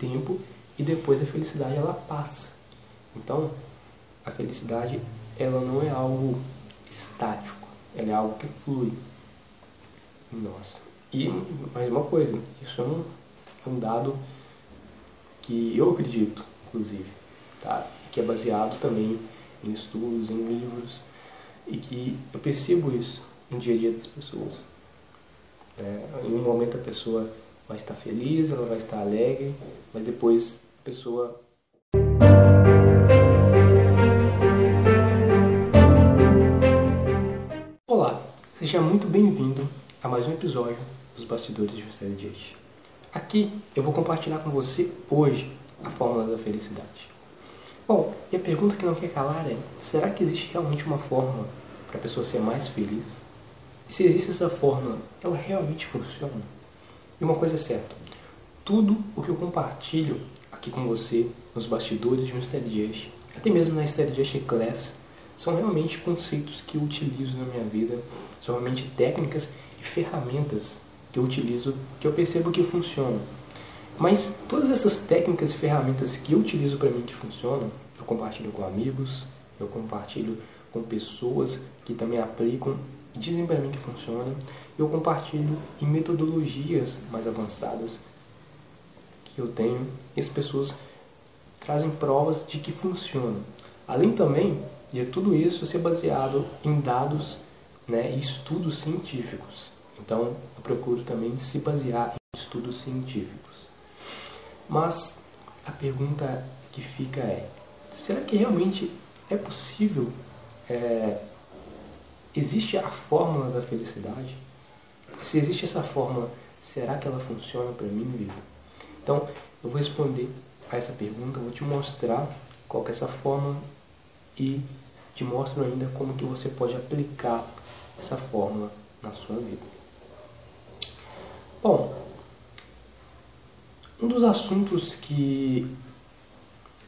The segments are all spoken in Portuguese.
tempo e depois a felicidade ela passa. Então, a felicidade ela não é algo estático, ela é algo que flui em nós. E mais uma coisa, isso é um, é um dado que eu acredito, inclusive, tá? que é baseado também em estudos, em livros, e que eu percebo isso no dia a dia das pessoas. É, em um momento a pessoa vai estar feliz, ela vai estar alegre, mas depois a pessoa Olá, seja muito bem-vindo a mais um episódio dos Bastidores de José Dias. Aqui eu vou compartilhar com você hoje a fórmula da felicidade. Bom, e a pergunta que não quer calar é: será que existe realmente uma fórmula para a pessoa ser mais feliz? E se existe essa fórmula, ela realmente funciona? E uma coisa é certa: tudo o que eu compartilho aqui com você nos bastidores de um Steady até mesmo na Steady Class, são realmente conceitos que eu utilizo na minha vida, são realmente técnicas e ferramentas que eu utilizo, que eu percebo que funcionam. Mas todas essas técnicas e ferramentas que eu utilizo para mim que funcionam, eu compartilho com amigos, eu compartilho com pessoas que também aplicam e dizem para mim que funciona. Eu compartilho em metodologias mais avançadas que eu tenho e as pessoas trazem provas de que funciona. Além também de tudo isso ser baseado em dados né, e estudos científicos. Então, eu procuro também se basear em estudos científicos. Mas a pergunta que fica é: será que realmente é possível? É, existe a fórmula da felicidade? Se existe essa fórmula, será que ela funciona para mim, vida? Então, eu vou responder a essa pergunta, vou te mostrar qual é essa fórmula e te mostro ainda como que você pode aplicar essa fórmula na sua vida. Bom, um dos assuntos que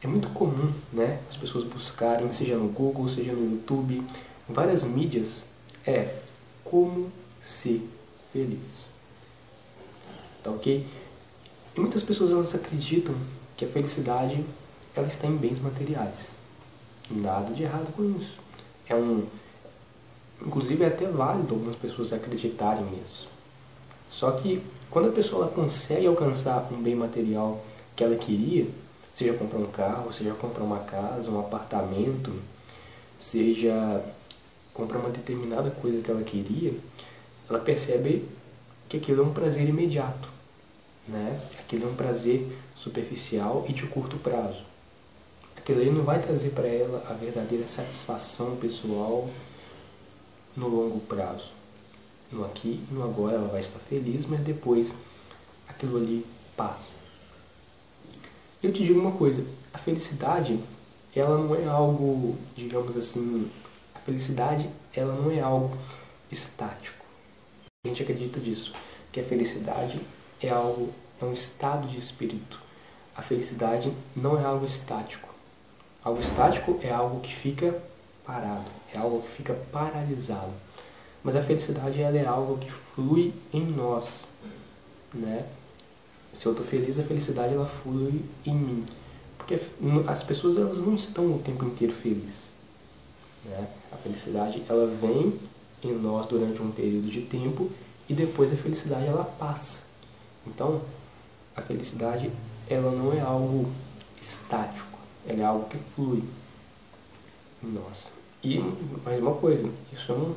é muito comum, né, as pessoas buscarem, seja no Google, seja no YouTube, várias mídias, é como ser feliz. Tá ok? E muitas pessoas elas acreditam que a felicidade ela está em bens materiais. Nada de errado com isso. É um inclusive é até válido algumas pessoas acreditarem nisso. Só que quando a pessoa consegue alcançar um bem material que ela queria, seja comprar um carro, seja comprar uma casa, um apartamento, seja comprar uma determinada coisa que ela queria, ela percebe que aquilo é um prazer imediato, né? Aquilo é um prazer superficial e de curto prazo. Aquilo aí não vai trazer para ela a verdadeira satisfação pessoal no longo prazo no aqui e no agora, ela vai estar feliz, mas depois aquilo ali passa. Eu te digo uma coisa, a felicidade, ela não é algo, digamos assim, a felicidade, ela não é algo estático. A gente acredita disso, que a felicidade é algo, é um estado de espírito. A felicidade não é algo estático. Algo estático é algo que fica parado, é algo que fica paralisado. Mas a felicidade ela é algo que flui em nós, né? Se eu estou feliz, a felicidade ela flui em mim, porque as pessoas elas não estão o tempo inteiro felizes, né? A felicidade ela vem em nós durante um período de tempo e depois a felicidade ela passa. Então, a felicidade ela não é algo estático, ela é algo que flui em nós. E mais uma coisa, isso é um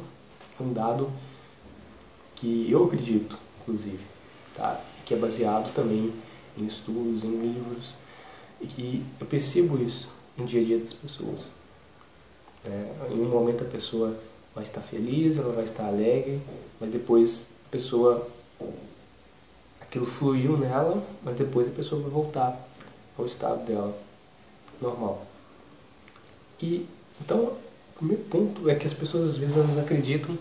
é um dado que eu acredito, inclusive, tá? que é baseado também em estudos, em livros, e que eu percebo isso no dia a dia das pessoas. É, em um momento a pessoa vai estar feliz, ela vai estar alegre, mas depois a pessoa aquilo fluiu nela, mas depois a pessoa vai voltar ao estado dela normal. E então o primeiro ponto é que as pessoas às vezes elas acreditam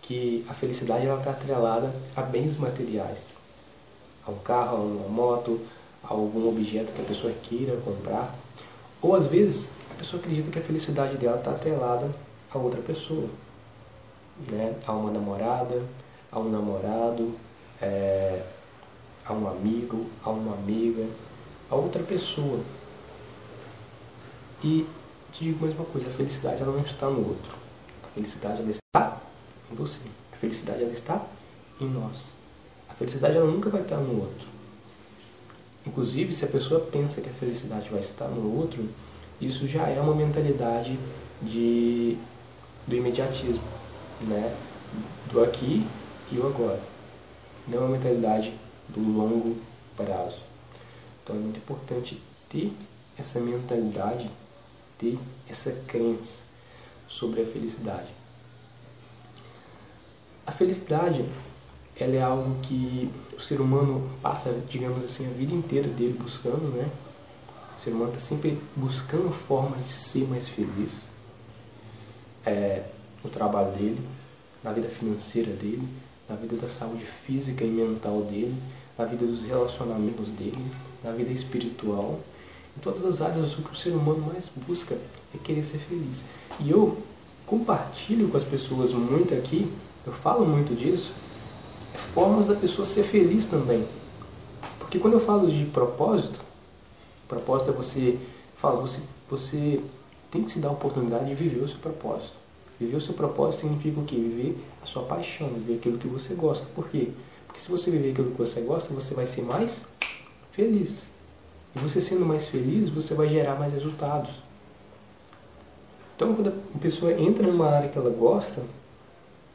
que a felicidade ela está atrelada a bens materiais, a um carro, a uma moto, a algum objeto que a pessoa queira comprar. Ou às vezes a pessoa acredita que a felicidade dela está atrelada a outra pessoa, né? a uma namorada, a um namorado, é, a um amigo, a uma amiga. a outra pessoa. E te digo mais uma coisa, a felicidade ela não está no outro. A felicidade ela está em você. A felicidade ela está em nós. A felicidade ela nunca vai estar no outro. Inclusive, se a pessoa pensa que a felicidade vai estar no outro, isso já é uma mentalidade de, do imediatismo, né? do aqui e o agora. Não é uma mentalidade do longo prazo. Então é muito importante ter essa mentalidade, ter essa crença sobre a felicidade. A felicidade ela é algo que o ser humano passa, digamos assim, a vida inteira dele buscando, né? O ser humano está sempre buscando formas de ser mais feliz é, no trabalho dele, na vida financeira dele, na vida da saúde física e mental dele, na vida dos relacionamentos dele, na vida espiritual. Em todas as áreas, o que o ser humano mais busca é querer ser feliz. E eu compartilho com as pessoas muito aqui, eu falo muito disso, é formas da pessoa ser feliz também. Porque quando eu falo de propósito, propósito é você, fala, você, você tem que se dar a oportunidade de viver o seu propósito. Viver o seu propósito significa o quê? Viver a sua paixão, viver aquilo que você gosta. Por quê? Porque se você viver aquilo que você gosta, você vai ser mais feliz. E você sendo mais feliz, você vai gerar mais resultados. Então, quando a pessoa entra numa área que ela gosta,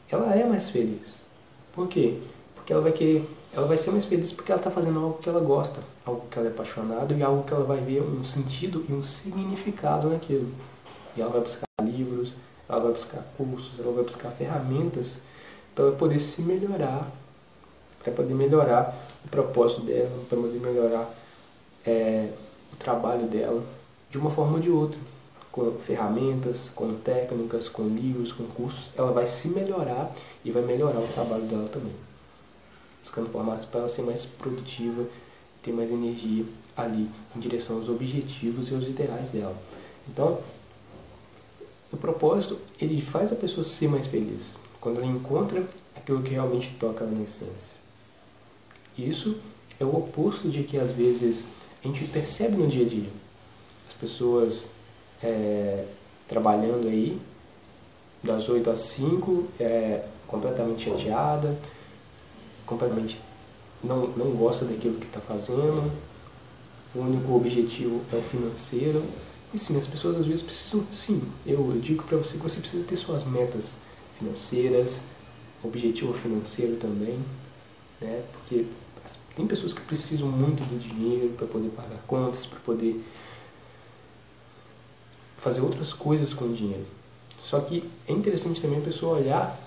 ela é mais feliz. Por quê? Porque ela vai querer, ela vai ser mais feliz porque ela está fazendo algo que ela gosta, algo que ela é apaixonada e algo que ela vai ver um sentido e um significado naquilo. E ela vai buscar ela vai buscar cursos, ela vai buscar ferramentas para poder se melhorar, para poder melhorar o propósito dela, para poder melhorar é, o trabalho dela de uma forma ou de outra com ferramentas, com técnicas, com livros, com cursos, ela vai se melhorar e vai melhorar o trabalho dela também. Buscando formatos para ela ser mais produtiva, ter mais energia ali em direção aos objetivos e aos ideais dela. Então, o propósito, ele faz a pessoa ser mais feliz, quando ela encontra aquilo que realmente toca na essência. Isso é o oposto de que às vezes a gente percebe no dia a dia. As pessoas é, trabalhando aí, das 8 às 5, é, completamente chateada, completamente não, não gosta daquilo que está fazendo, o único objetivo é o financeiro. E sim, as pessoas às vezes precisam, sim, eu, eu digo para você que você precisa ter suas metas financeiras, objetivo financeiro também, né? Porque tem pessoas que precisam muito do dinheiro para poder pagar contas, para poder fazer outras coisas com o dinheiro. Só que é interessante também a pessoa olhar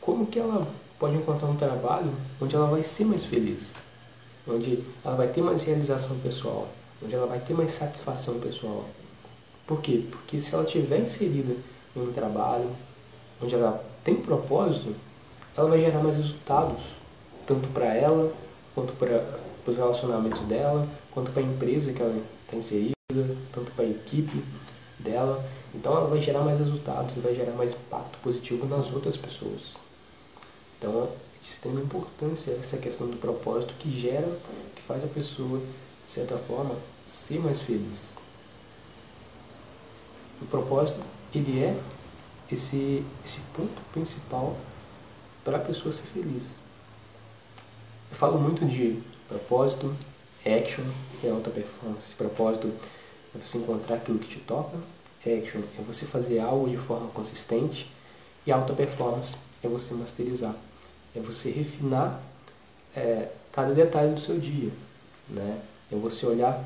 como que ela pode encontrar um trabalho onde ela vai ser mais feliz, onde ela vai ter mais realização pessoal, onde ela vai ter mais satisfação pessoal. Por quê? Porque se ela estiver inserida em um trabalho onde ela tem propósito, ela vai gerar mais resultados, tanto para ela, quanto para os relacionamentos dela, quanto para a empresa que ela está inserida tanto para a equipe dela. Então ela vai gerar mais resultados e vai gerar mais impacto positivo nas outras pessoas. Então é de extrema importância essa questão do propósito que gera, que faz a pessoa, de certa forma, ser mais feliz. O propósito, ele é esse, esse ponto principal para a pessoa ser feliz. Eu falo muito de propósito, action e alta performance. Propósito é você encontrar aquilo que te toca. Action é você fazer algo de forma consistente. E alta performance é você masterizar. É você refinar é, cada detalhe do seu dia. Né? É você olhar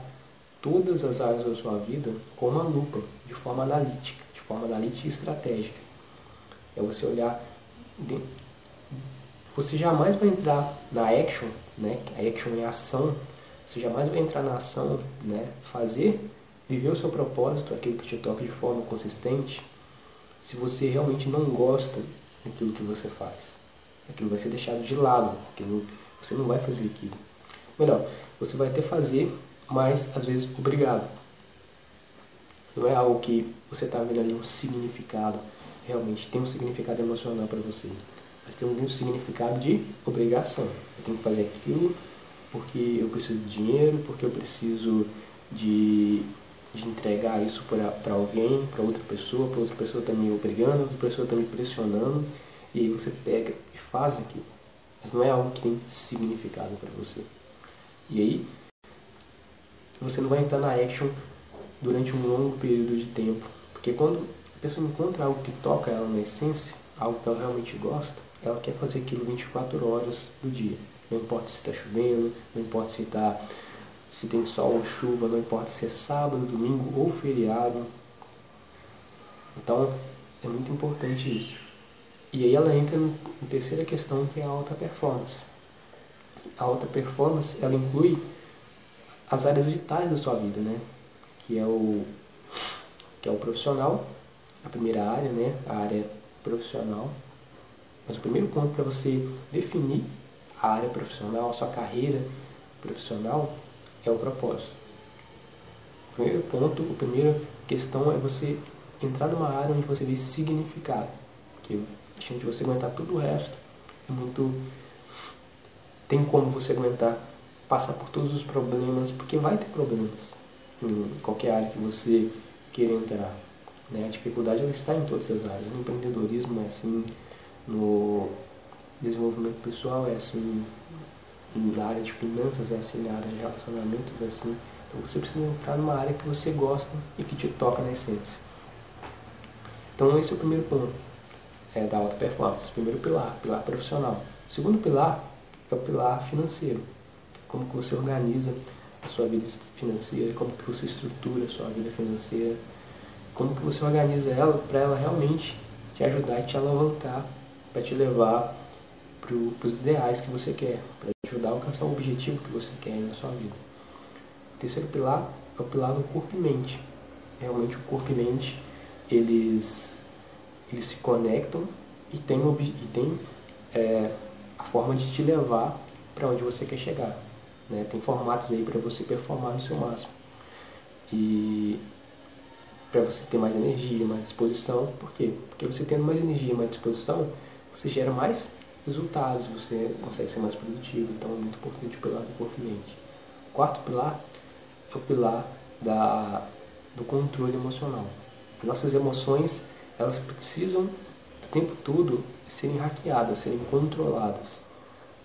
todas as áreas da sua vida com uma lupa, de forma analítica, de forma analítica e estratégica. É você olhar. Você jamais vai entrar na action, né? A action é ação. Você jamais vai entrar na ação, né? Fazer viver o seu propósito, aquilo que te toca de forma consistente, se você realmente não gosta daquilo que você faz. Aquilo vai ser deixado de lado, aquilo, você não vai fazer aquilo. Melhor, você vai até fazer, mas às vezes obrigado. Não é algo que você está vendo ali um significado, realmente tem um significado emocional para você. Mas tem um significado de obrigação. Eu tenho que fazer aquilo porque eu preciso de dinheiro, porque eu preciso de, de entregar isso para alguém, para outra pessoa, para outra pessoa está me obrigando, outra pessoa está me pressionando, e você pega e faz aquilo. Mas não é algo que tem significado para você. E aí, você não vai entrar na action durante um longo período de tempo. Porque quando a pessoa encontra algo que toca ela na essência, algo que ela realmente gosta, ela quer fazer aquilo 24 horas do dia. Não importa se está chovendo, não importa se, tá, se tem sol ou chuva, não importa se é sábado, domingo ou feriado. Então, é muito importante isso. E aí ela entra na terceira questão, que é a alta performance. A alta performance, ela inclui as áreas vitais da sua vida, né? Que é o, que é o profissional, a primeira área, né? A área profissional. Mas o primeiro ponto para você definir a área profissional, a sua carreira profissional, é o propósito. O primeiro ponto, a primeira questão é você entrar numa área onde você vê significado. Que a de você aguentar tudo o resto é muito. Tem como você aguentar passar por todos os problemas, porque vai ter problemas em qualquer área que você queira entrar. Né? A dificuldade ela está em todas as áreas. No empreendedorismo é assim, no desenvolvimento pessoal é assim, na área de finanças é assim, na área de relacionamentos é assim. Então você precisa entrar numa área que você gosta e que te toca na essência. Então esse é o primeiro ponto é, da alta performance. Primeiro pilar, pilar profissional. segundo pilar é o pilar financeiro. Como que você organiza a sua vida financeira, como que você estrutura a sua vida financeira, como que você organiza ela para ela realmente te ajudar e te alavancar, para te levar para os ideais que você quer, para te ajudar a alcançar o objetivo que você quer na sua vida. O terceiro pilar é o pilar do corpo e mente. Realmente o corpo e mente, eles eles se conectam e tem, e tem é, a forma de te levar para onde você quer chegar. Né? Tem formatos aí para você performar no seu máximo. E para você ter mais energia, mais disposição. Por quê? Porque você tendo mais energia, mais disposição, você gera mais resultados, você consegue ser mais produtivo. Então é muito importante o pilar do corpo e mente. O quarto pilar é o pilar da, do controle emocional. Nossas emoções elas precisam o tempo todo serem hackeadas, serem controladas.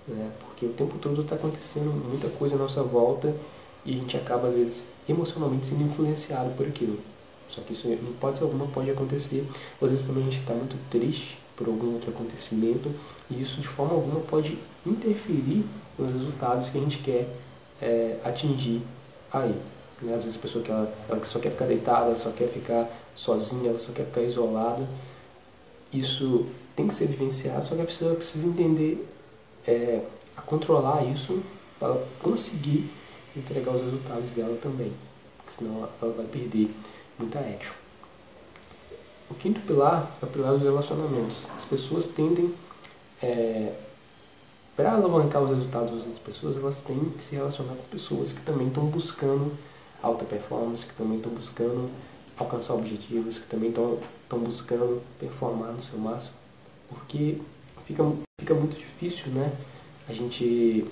Né? Porque o tempo todo está acontecendo muita coisa à nossa volta e a gente acaba, às vezes, emocionalmente sendo influenciado por aquilo. Só que isso, em hipótese alguma, pode acontecer. Às vezes também a gente está muito triste por algum outro acontecimento e isso, de forma alguma, pode interferir nos resultados que a gente quer é, atingir aí. Né? Às vezes a pessoa que ela, ela só quer ficar deitada, ela só quer ficar sozinha, ela só quer ficar isolada. Isso tem que ser vivenciado, só que a pessoa precisa entender é, a controlar isso para conseguir entregar os resultados dela também. Porque senão ela vai perder muita action. O quinto pilar é o pilar dos relacionamentos. As pessoas tendem, é, para alavancar os resultados das pessoas, elas têm que se relacionar com pessoas que também estão buscando alta performance, que também estão buscando alcançar objetivos, que também estão buscando performar no seu máximo, porque fica, fica muito difícil, né? A gente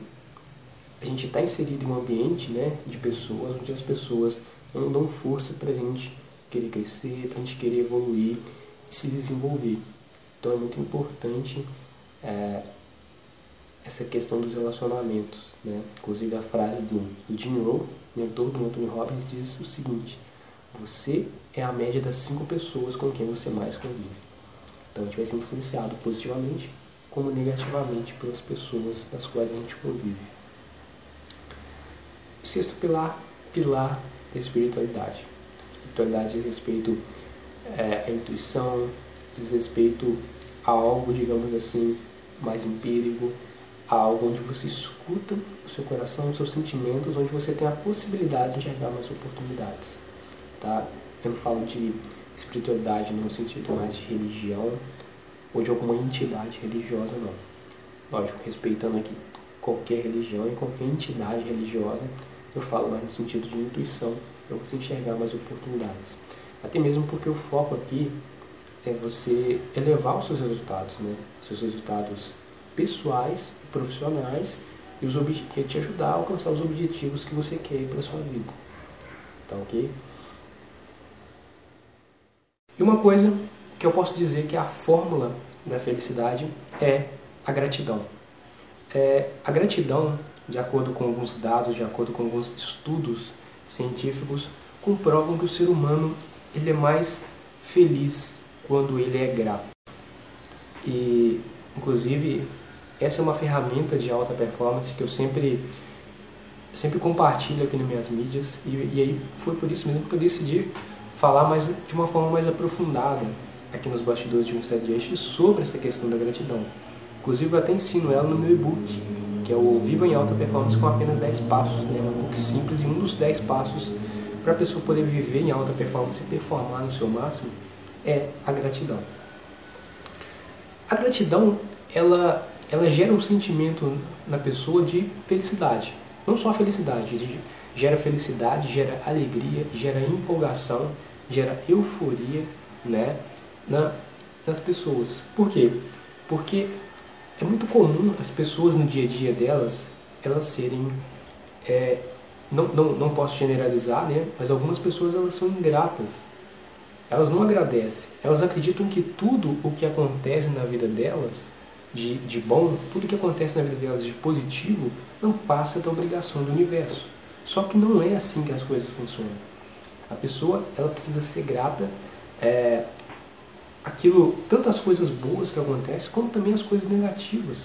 a gente está inserido em um ambiente, né, de pessoas onde as pessoas não dão força para a gente querer crescer, para a gente querer evoluir e se desenvolver. Então é muito importante é, essa questão dos relacionamentos, né? Inclusive a frase do, do Jim Rohn, mentor do Anthony Robbins, diz o seguinte: você é a média das cinco pessoas com quem você mais convive. Então a gente vai ser influenciado positivamente como negativamente pelas pessoas das quais a gente convive. O sexto pilar, pilar da espiritualidade. Espiritualidade diz respeito é, à intuição, diz respeito a algo, digamos assim, mais empírico, a algo onde você escuta o seu coração, os seus sentimentos, onde você tem a possibilidade de enxergar mais oportunidades tá? Eu não falo de espiritualidade no sentido mais de religião ou de alguma entidade religiosa, não. Lógico, respeitando aqui qualquer religião e qualquer entidade religiosa, eu falo mais no sentido de intuição, para você enxergar mais oportunidades. Até mesmo porque o foco aqui é você elevar os seus resultados, né? Seus resultados pessoais, profissionais e, os te ajudar a alcançar os objetivos que você quer para sua vida. Tá ok? E uma coisa que eu posso dizer que é a fórmula da felicidade é a gratidão. É, a gratidão, de acordo com alguns dados, de acordo com alguns estudos científicos, comprovam que o ser humano ele é mais feliz quando ele é grato. E, inclusive, essa é uma ferramenta de alta performance que eu sempre sempre compartilho aqui nas minhas mídias e, e aí foi por isso mesmo que eu decidi falar mais de uma forma mais aprofundada aqui nos bastidores de um Just sobre essa questão da gratidão. Inclusive eu até ensino ela no meu e-book, que é o Viva em Alta Performance com apenas 10 passos. Né? Um e-book simples e um dos 10 passos para a pessoa poder viver em alta performance e performar no seu máximo é a gratidão. A gratidão, ela, ela gera um sentimento na pessoa de felicidade. Não só felicidade, gera felicidade, gera alegria, gera empolgação, gera euforia né, na, nas pessoas. Por quê? Porque é muito comum as pessoas no dia a dia delas, elas serem, é, não, não, não posso generalizar, né, mas algumas pessoas elas são ingratas. Elas não agradecem. Elas acreditam que tudo o que acontece na vida delas, de, de bom, tudo que acontece na vida delas de positivo, não passa da obrigação do universo. Só que não é assim que as coisas funcionam. A pessoa ela precisa ser grata é, aquilo, tanto as coisas boas que acontecem, como também as coisas negativas.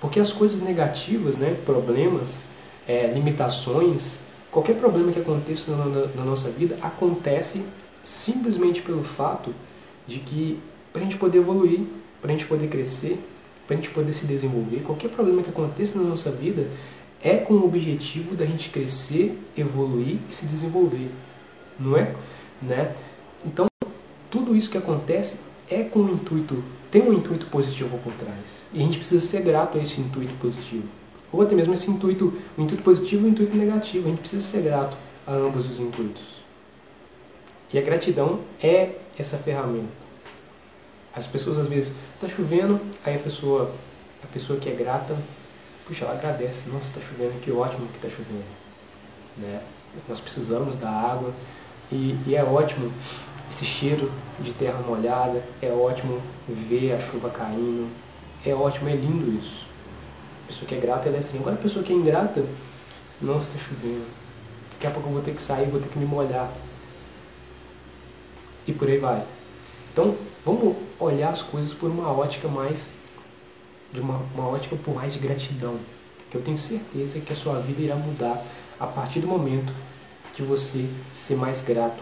Porque as coisas negativas, né, problemas, é, limitações, qualquer problema que aconteça na, na, na nossa vida acontece simplesmente pelo fato de que para a gente poder evoluir, para a gente poder crescer, para a gente poder se desenvolver, qualquer problema que aconteça na nossa vida é com o objetivo da gente crescer, evoluir e se desenvolver, não é? Né? Então, tudo isso que acontece é com um intuito, tem um intuito positivo por trás. E a gente precisa ser grato a esse intuito positivo. Ou até mesmo esse intuito, o intuito positivo e o intuito negativo. A gente precisa ser grato a ambos os intuitos. E a gratidão é essa ferramenta. As pessoas às vezes está chovendo, aí a pessoa, a pessoa que é grata, puxa, ela agradece, nossa, está chovendo, que ótimo que está chovendo. Né? Nós precisamos da água e, e é ótimo esse cheiro de terra molhada, é ótimo ver a chuva caindo, é ótimo, é lindo isso. A pessoa que é grata, ela é assim. Agora a pessoa que é ingrata, nossa, está chovendo. Daqui a pouco eu vou ter que sair, vou ter que me molhar. E por aí vai. Então, vamos olhar as coisas por uma ótica mais de uma, uma ótica por mais de gratidão, que eu tenho certeza que a sua vida irá mudar a partir do momento que você ser mais grato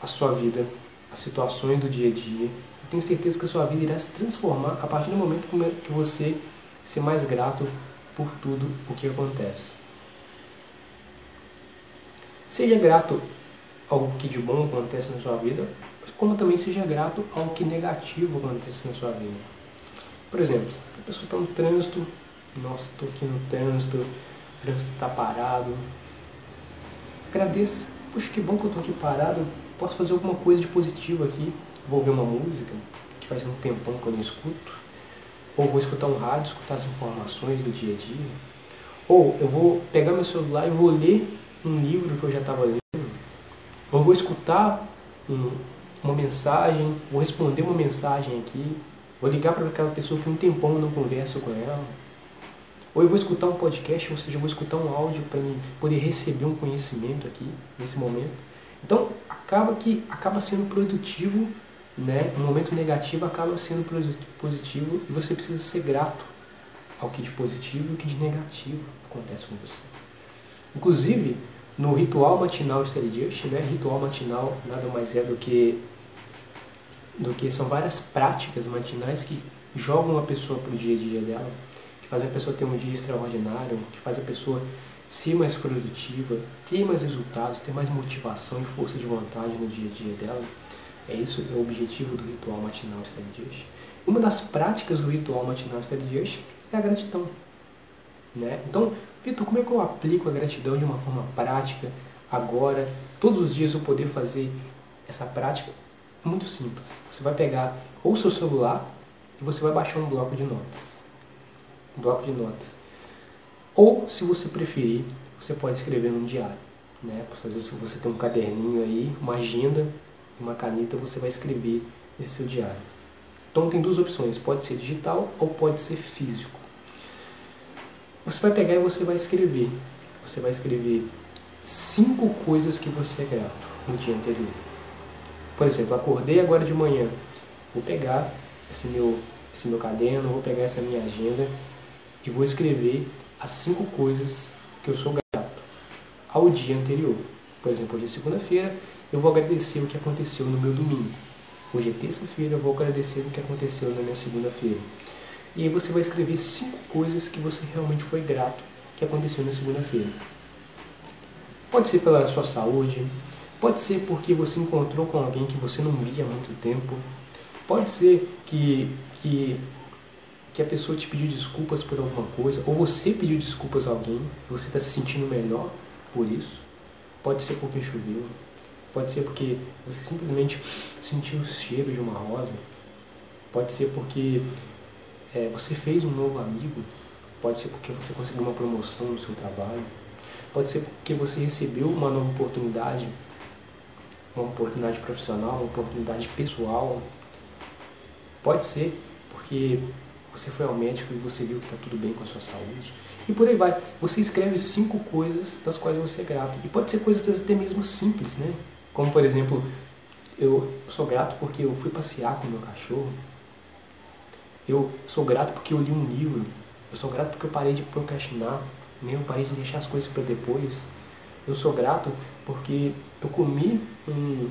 à sua vida, às situações do dia a dia. Eu tenho certeza que a sua vida irá se transformar a partir do momento que você ser mais grato por tudo o que acontece. Seja grato ao que de bom acontece na sua vida, como também seja grato ao que negativo acontece na sua vida. Por exemplo, a pessoa está no trânsito, nossa, estou aqui no trânsito, o trânsito está parado. Agradeça, poxa, que bom que eu estou aqui parado, posso fazer alguma coisa de positivo aqui. Vou ouvir uma música, que faz um tempão que eu não escuto. Ou vou escutar um rádio, escutar as informações do dia a dia. Ou eu vou pegar meu celular e vou ler um livro que eu já estava lendo. Ou vou escutar um, uma mensagem, vou responder uma mensagem aqui, vou ligar para aquela pessoa que um tempão eu não converso com ela. Ou eu vou escutar um podcast, ou seja, eu vou escutar um áudio para poder receber um conhecimento aqui, nesse momento. Então, acaba que acaba sendo produtivo, né? Um momento negativo acaba sendo positivo e você precisa ser grato ao que de positivo e o que de negativo acontece com você. Inclusive, no ritual matinal Steady Just, né? Ritual matinal nada mais é do que do que são várias práticas matinais que jogam a pessoa para o dia a dia dela, fazem a pessoa ter um dia extraordinário, que faz a pessoa ser mais produtiva, ter mais resultados, ter mais motivação e força de vontade no dia a dia dela. É isso é o objetivo do ritual matinal Steady Just. Uma das práticas do ritual matinal Steady Just é a gratidão. Né? Então, Vitor, como é que eu aplico a gratidão de uma forma prática, agora, todos os dias eu poder fazer essa prática? É muito simples. Você vai pegar ou seu celular e você vai baixar um bloco de notas. Bloco de notas. Ou, se você preferir, você pode escrever num diário. Né? Às vezes, se você tem um caderninho aí, uma agenda, uma caneta, você vai escrever esse seu diário. Então, tem duas opções: pode ser digital ou pode ser físico. Você vai pegar e você vai escrever. Você vai escrever cinco coisas que você é grato no dia anterior. Por exemplo, acordei agora de manhã. Vou pegar esse meu, esse meu caderno, vou pegar essa minha agenda e vou escrever as cinco coisas que eu sou grato ao dia anterior. Por exemplo, hoje é segunda-feira, eu vou agradecer o que aconteceu no meu domingo. Hoje é terça-feira, eu vou agradecer o que aconteceu na minha segunda-feira. E aí você vai escrever cinco coisas que você realmente foi grato que aconteceu na segunda-feira. Pode ser pela sua saúde, pode ser porque você encontrou com alguém que você não via há muito tempo, pode ser que, que, que a pessoa te pediu desculpas por alguma coisa, ou você pediu desculpas a alguém, você está se sentindo melhor por isso. Pode ser porque choveu, pode ser porque você simplesmente sentiu o cheiro de uma rosa, pode ser porque é, você fez um novo amigo, pode ser porque você conseguiu uma promoção no seu trabalho, pode ser porque você recebeu uma nova oportunidade, uma oportunidade profissional, uma oportunidade pessoal, pode ser porque você foi ao médico e você viu que está tudo bem com a sua saúde. E por aí vai. Você escreve cinco coisas das quais você é grato. E pode ser coisas até mesmo simples, né? Como por exemplo, eu sou grato porque eu fui passear com meu cachorro. Eu sou grato porque eu li um livro. Eu sou grato porque eu parei de procrastinar. Né? Eu parei de deixar as coisas para depois. Eu sou grato porque eu comi um,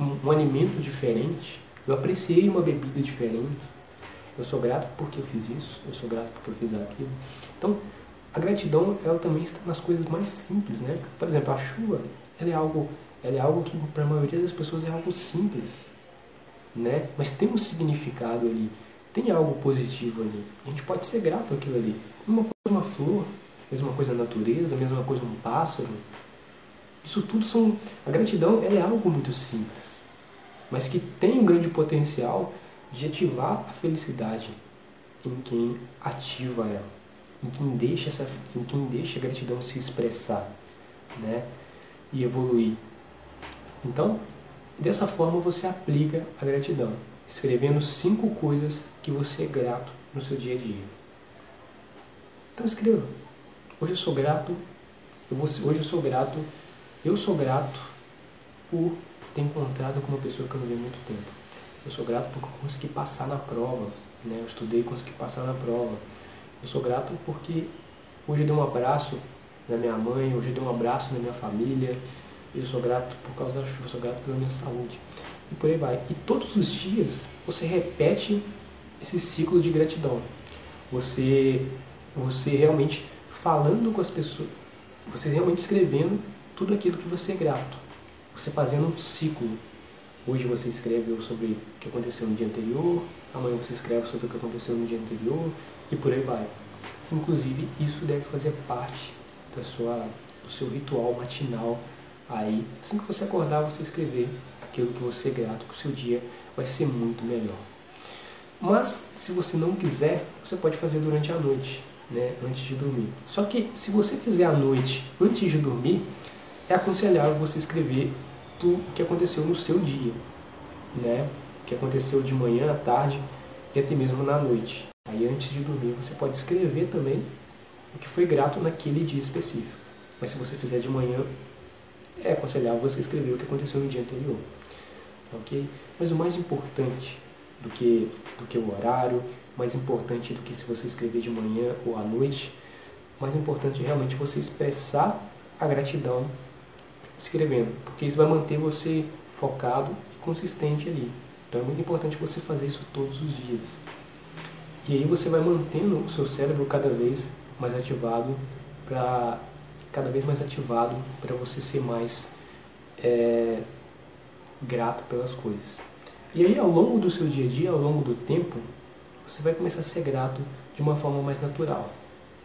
um, um alimento diferente. Eu apreciei uma bebida diferente. Eu sou grato porque eu fiz isso. Eu sou grato porque eu fiz aquilo. Então, a gratidão ela também está nas coisas mais simples, né? Por exemplo, a chuva, ela é algo, ela é algo que para a maioria das pessoas é algo simples, né? Mas tem um significado ali tem algo positivo ali. A gente pode ser grato àquilo ali. Uma coisa uma flor, mesma coisa a natureza, mesma coisa um pássaro. Isso tudo são. A gratidão é algo muito simples, mas que tem um grande potencial de ativar a felicidade em quem ativa ela, em quem deixa, essa, em quem deixa a gratidão se expressar né? e evoluir. Então, dessa forma você aplica a gratidão escrevendo cinco coisas que você é grato no seu dia a dia. Então escreva. Hoje eu sou grato, eu vou, hoje eu sou grato, eu sou grato por ter encontrado com uma pessoa que eu não vi há muito tempo. Eu sou grato porque eu consegui passar na prova, né? Eu estudei e consegui passar na prova. Eu sou grato porque hoje eu dei um abraço na minha mãe, hoje eu dei um abraço na minha família. Eu sou grato por causa da chuva, eu sou grato pela minha saúde e por aí vai. E todos os dias você repete esse ciclo de gratidão. Você, você realmente falando com as pessoas, você realmente escrevendo tudo aquilo que você é grato. Você fazendo um ciclo. Hoje você escreve sobre o que aconteceu no dia anterior, amanhã você escreve sobre o que aconteceu no dia anterior e por aí vai. Inclusive, isso deve fazer parte da sua, do seu ritual matinal aí. Assim que você acordar, você escrever aquilo que você é grato, que o seu dia vai ser muito melhor. Mas, se você não quiser, você pode fazer durante a noite, né, antes de dormir. Só que, se você fizer à noite, antes de dormir, é aconselhável você escrever tudo o que aconteceu no seu dia, né? O que aconteceu de manhã, à tarde e até mesmo na noite. Aí, antes de dormir, você pode escrever também o que foi grato naquele dia específico. Mas se você fizer de manhã, é aconselhável você escrever o que aconteceu no dia anterior ok? Mas o mais importante do que, do que o horário, mais importante do que se você escrever de manhã ou à noite, mais importante é realmente você expressar a gratidão escrevendo, porque isso vai manter você focado e consistente ali. Então é muito importante você fazer isso todos os dias. E aí você vai mantendo o seu cérebro cada vez mais ativado para cada vez mais ativado para você ser mais é, grato pelas coisas. E aí, ao longo do seu dia a dia, ao longo do tempo, você vai começar a ser grato de uma forma mais natural.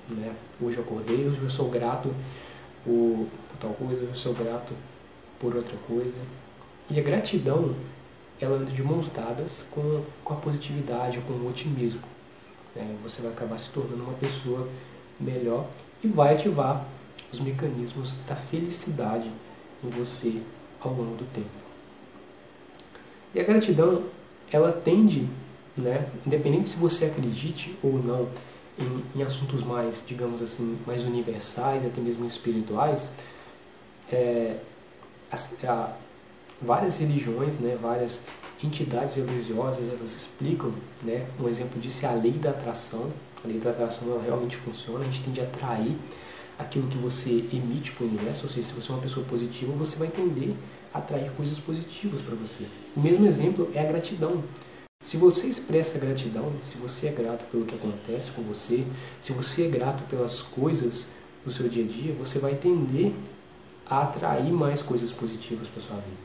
Né? Hoje eu acordei, hoje eu sou grato por, por tal coisa, eu sou grato por outra coisa. E a gratidão, ela anda de mãos dadas com, com a positividade, com o otimismo. Né? Você vai acabar se tornando uma pessoa melhor e vai ativar os mecanismos da felicidade em você ao longo do tempo. E a gratidão, ela tende, né, independente se você acredite ou não em, em assuntos mais, digamos assim, mais universais, até mesmo espirituais, é, a, a, várias religiões, né, várias entidades religiosas, elas explicam, né, um exemplo disso é a lei da atração. A lei da atração ela realmente funciona, a gente tende a atrair aquilo que você emite para o universo, ou seja, se você é uma pessoa positiva, você vai tender a atrair coisas positivas para você. O mesmo exemplo é a gratidão. Se você expressa gratidão, se você é grato pelo que acontece com você, se você é grato pelas coisas do seu dia a dia, você vai tender a atrair mais coisas positivas para sua vida.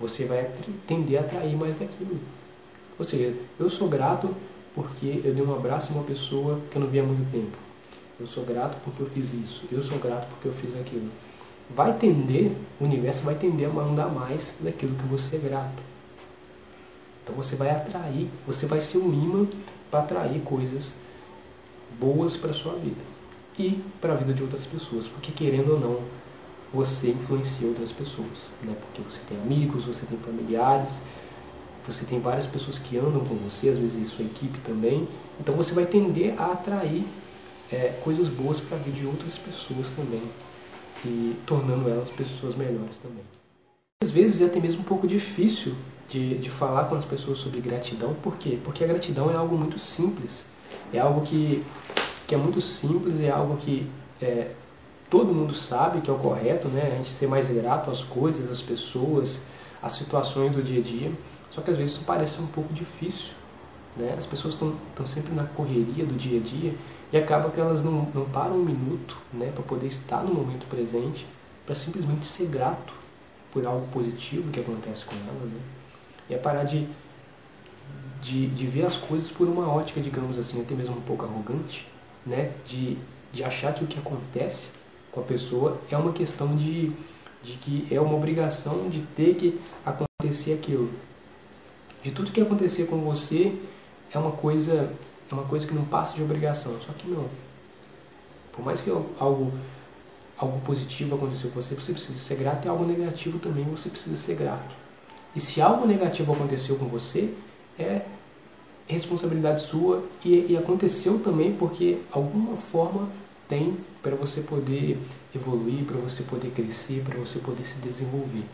Você vai tender a atrair mais daquilo. Ou seja, eu sou grato porque eu dei um abraço a uma pessoa que eu não via há muito tempo. Eu sou grato porque eu fiz isso. Eu sou grato porque eu fiz aquilo. Vai tender, o universo vai tender a mandar mais daquilo que você é grato. Então você vai atrair, você vai ser um imã para atrair coisas boas para sua vida e para a vida de outras pessoas, porque querendo ou não, você influencia outras pessoas, né? Porque você tem amigos, você tem familiares, você tem várias pessoas que andam com você, às vezes sua equipe também. Então você vai tender a atrair é, coisas boas para a vida de outras pessoas também e tornando elas pessoas melhores também. Às vezes é até mesmo um pouco difícil de, de falar com as pessoas sobre gratidão, por quê? Porque a gratidão é algo muito simples, é algo que, que é muito simples, é algo que é, todo mundo sabe que é o correto, né? A gente ser mais grato às coisas, às pessoas, às situações do dia a dia. Só que às vezes isso parece um pouco difícil. Né? As pessoas estão sempre na correria do dia a dia e acaba que elas não, não param um minuto né, para poder estar no momento presente, para simplesmente ser grato por algo positivo que acontece com ela. Né? É parar de, de, de ver as coisas por uma ótica, digamos assim, até mesmo um pouco arrogante, né? de, de achar que o que acontece com a pessoa é uma questão de, de que é uma obrigação de ter que acontecer aquilo. De tudo que acontecer com você é uma coisa é uma coisa que não passa de obrigação, só que não. Por mais que algo algo positivo aconteceu com você, você precisa ser grato e algo negativo também você precisa ser grato. E se algo negativo aconteceu com você, é responsabilidade sua e, e aconteceu também porque alguma forma tem para você poder evoluir, para você poder crescer, para você poder se desenvolver.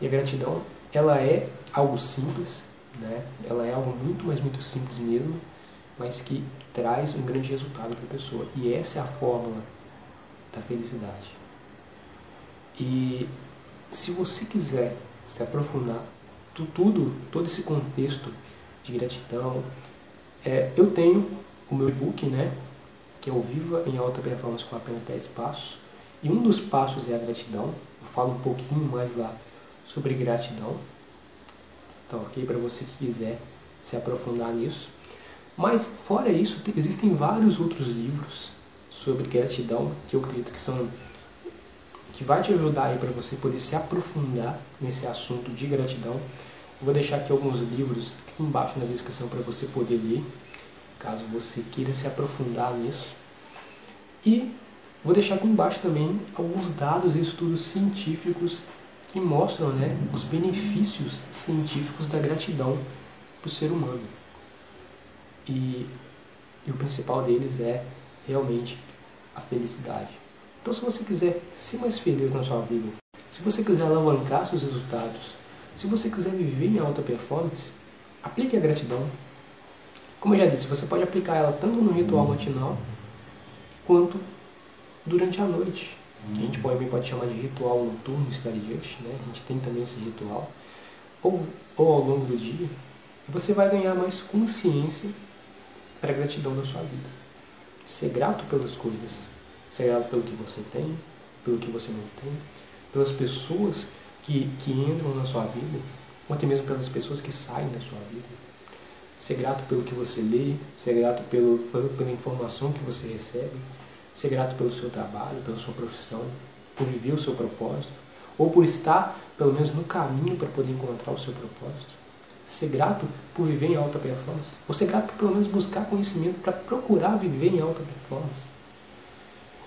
E a gratidão, ela é algo simples, né? Ela é algo muito, mas muito simples mesmo, mas que traz um grande resultado para a pessoa. E essa é a fórmula da felicidade. E se você quiser se aprofundar tudo, todo esse contexto de gratidão, é, eu tenho o meu e-book, né, que é o Viva em Alta Performance com apenas 10 passos. E um dos passos é a gratidão. Eu falo um pouquinho mais lá sobre gratidão. Então, ok? Para você que quiser se aprofundar nisso. Mas, fora isso, existem vários outros livros sobre gratidão que eu acredito que são que vai te ajudar aí para você poder se aprofundar nesse assunto de gratidão. Vou deixar aqui alguns livros aqui embaixo na descrição para você poder ler, caso você queira se aprofundar nisso. E vou deixar aqui embaixo também alguns dados e estudos científicos que mostram né, os benefícios científicos da gratidão para o ser humano. E, e o principal deles é realmente a felicidade. Então, se você quiser ser mais feliz na sua vida, se você quiser alavancar seus resultados, se você quiser viver em alta performance, aplique a gratidão. Como eu já disse, você pode aplicar ela tanto no ritual matinal quanto durante a noite que a gente pode, pode chamar de ritual noturno, estadiante, né? a gente tem também esse ritual, ou, ou ao longo do dia, você vai ganhar mais consciência para a gratidão da sua vida. Ser grato pelas coisas, ser grato pelo que você tem, pelo que você não tem, pelas pessoas que, que entram na sua vida, ou até mesmo pelas pessoas que saem da sua vida. Ser grato pelo que você lê, ser grato pelo, pela informação que você recebe, ser grato pelo seu trabalho, pela sua profissão, por viver o seu propósito, ou por estar, pelo menos, no caminho para poder encontrar o seu propósito. Ser grato por viver em alta performance, ou ser grato por, pelo menos, buscar conhecimento para procurar viver em alta performance.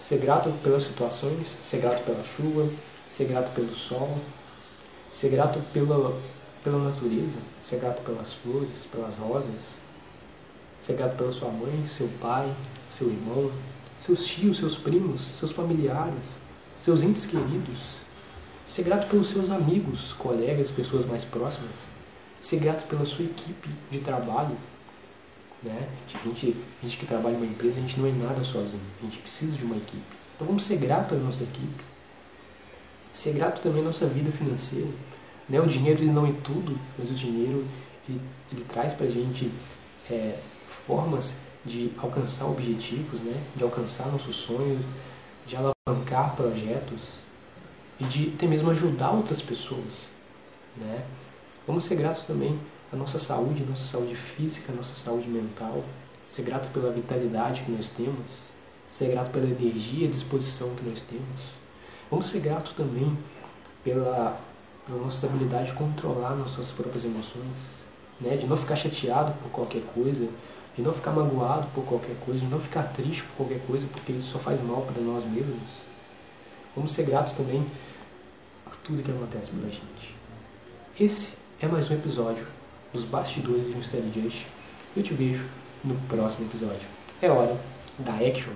Ser grato pelas situações, ser grato pela chuva, ser grato pelo sol, ser grato pela, pela natureza, ser grato pelas flores, pelas rosas, ser grato pela sua mãe, seu pai, seu irmão, seus tios, seus primos, seus familiares, seus entes queridos, ser grato pelos seus amigos, colegas, pessoas mais próximas, ser grato pela sua equipe de trabalho. Né? A, gente, a gente que trabalha em uma empresa, a gente não é nada sozinho, a gente precisa de uma equipe. Então vamos ser grato à nossa equipe. Ser grato também à nossa vida financeira. Né? O dinheiro ele não é tudo, mas o dinheiro ele, ele traz para a gente é, formas de alcançar objetivos, né? de alcançar nossos sonhos, de alavancar projetos e de até mesmo ajudar outras pessoas. Né? Vamos ser gratos também à nossa saúde, à nossa saúde física, à nossa saúde mental, ser grato pela vitalidade que nós temos, ser grato pela energia e disposição que nós temos. Vamos ser gratos também pela, pela nossa habilidade de controlar nossas próprias emoções, né? de não ficar chateado por qualquer coisa, de não ficar magoado por qualquer coisa, de não ficar triste por qualquer coisa, porque isso só faz mal para nós mesmos. Vamos ser gratos também por tudo que acontece pela gente. Esse é mais um episódio dos bastidores de um Just. Eu te vejo no próximo episódio. É hora da action!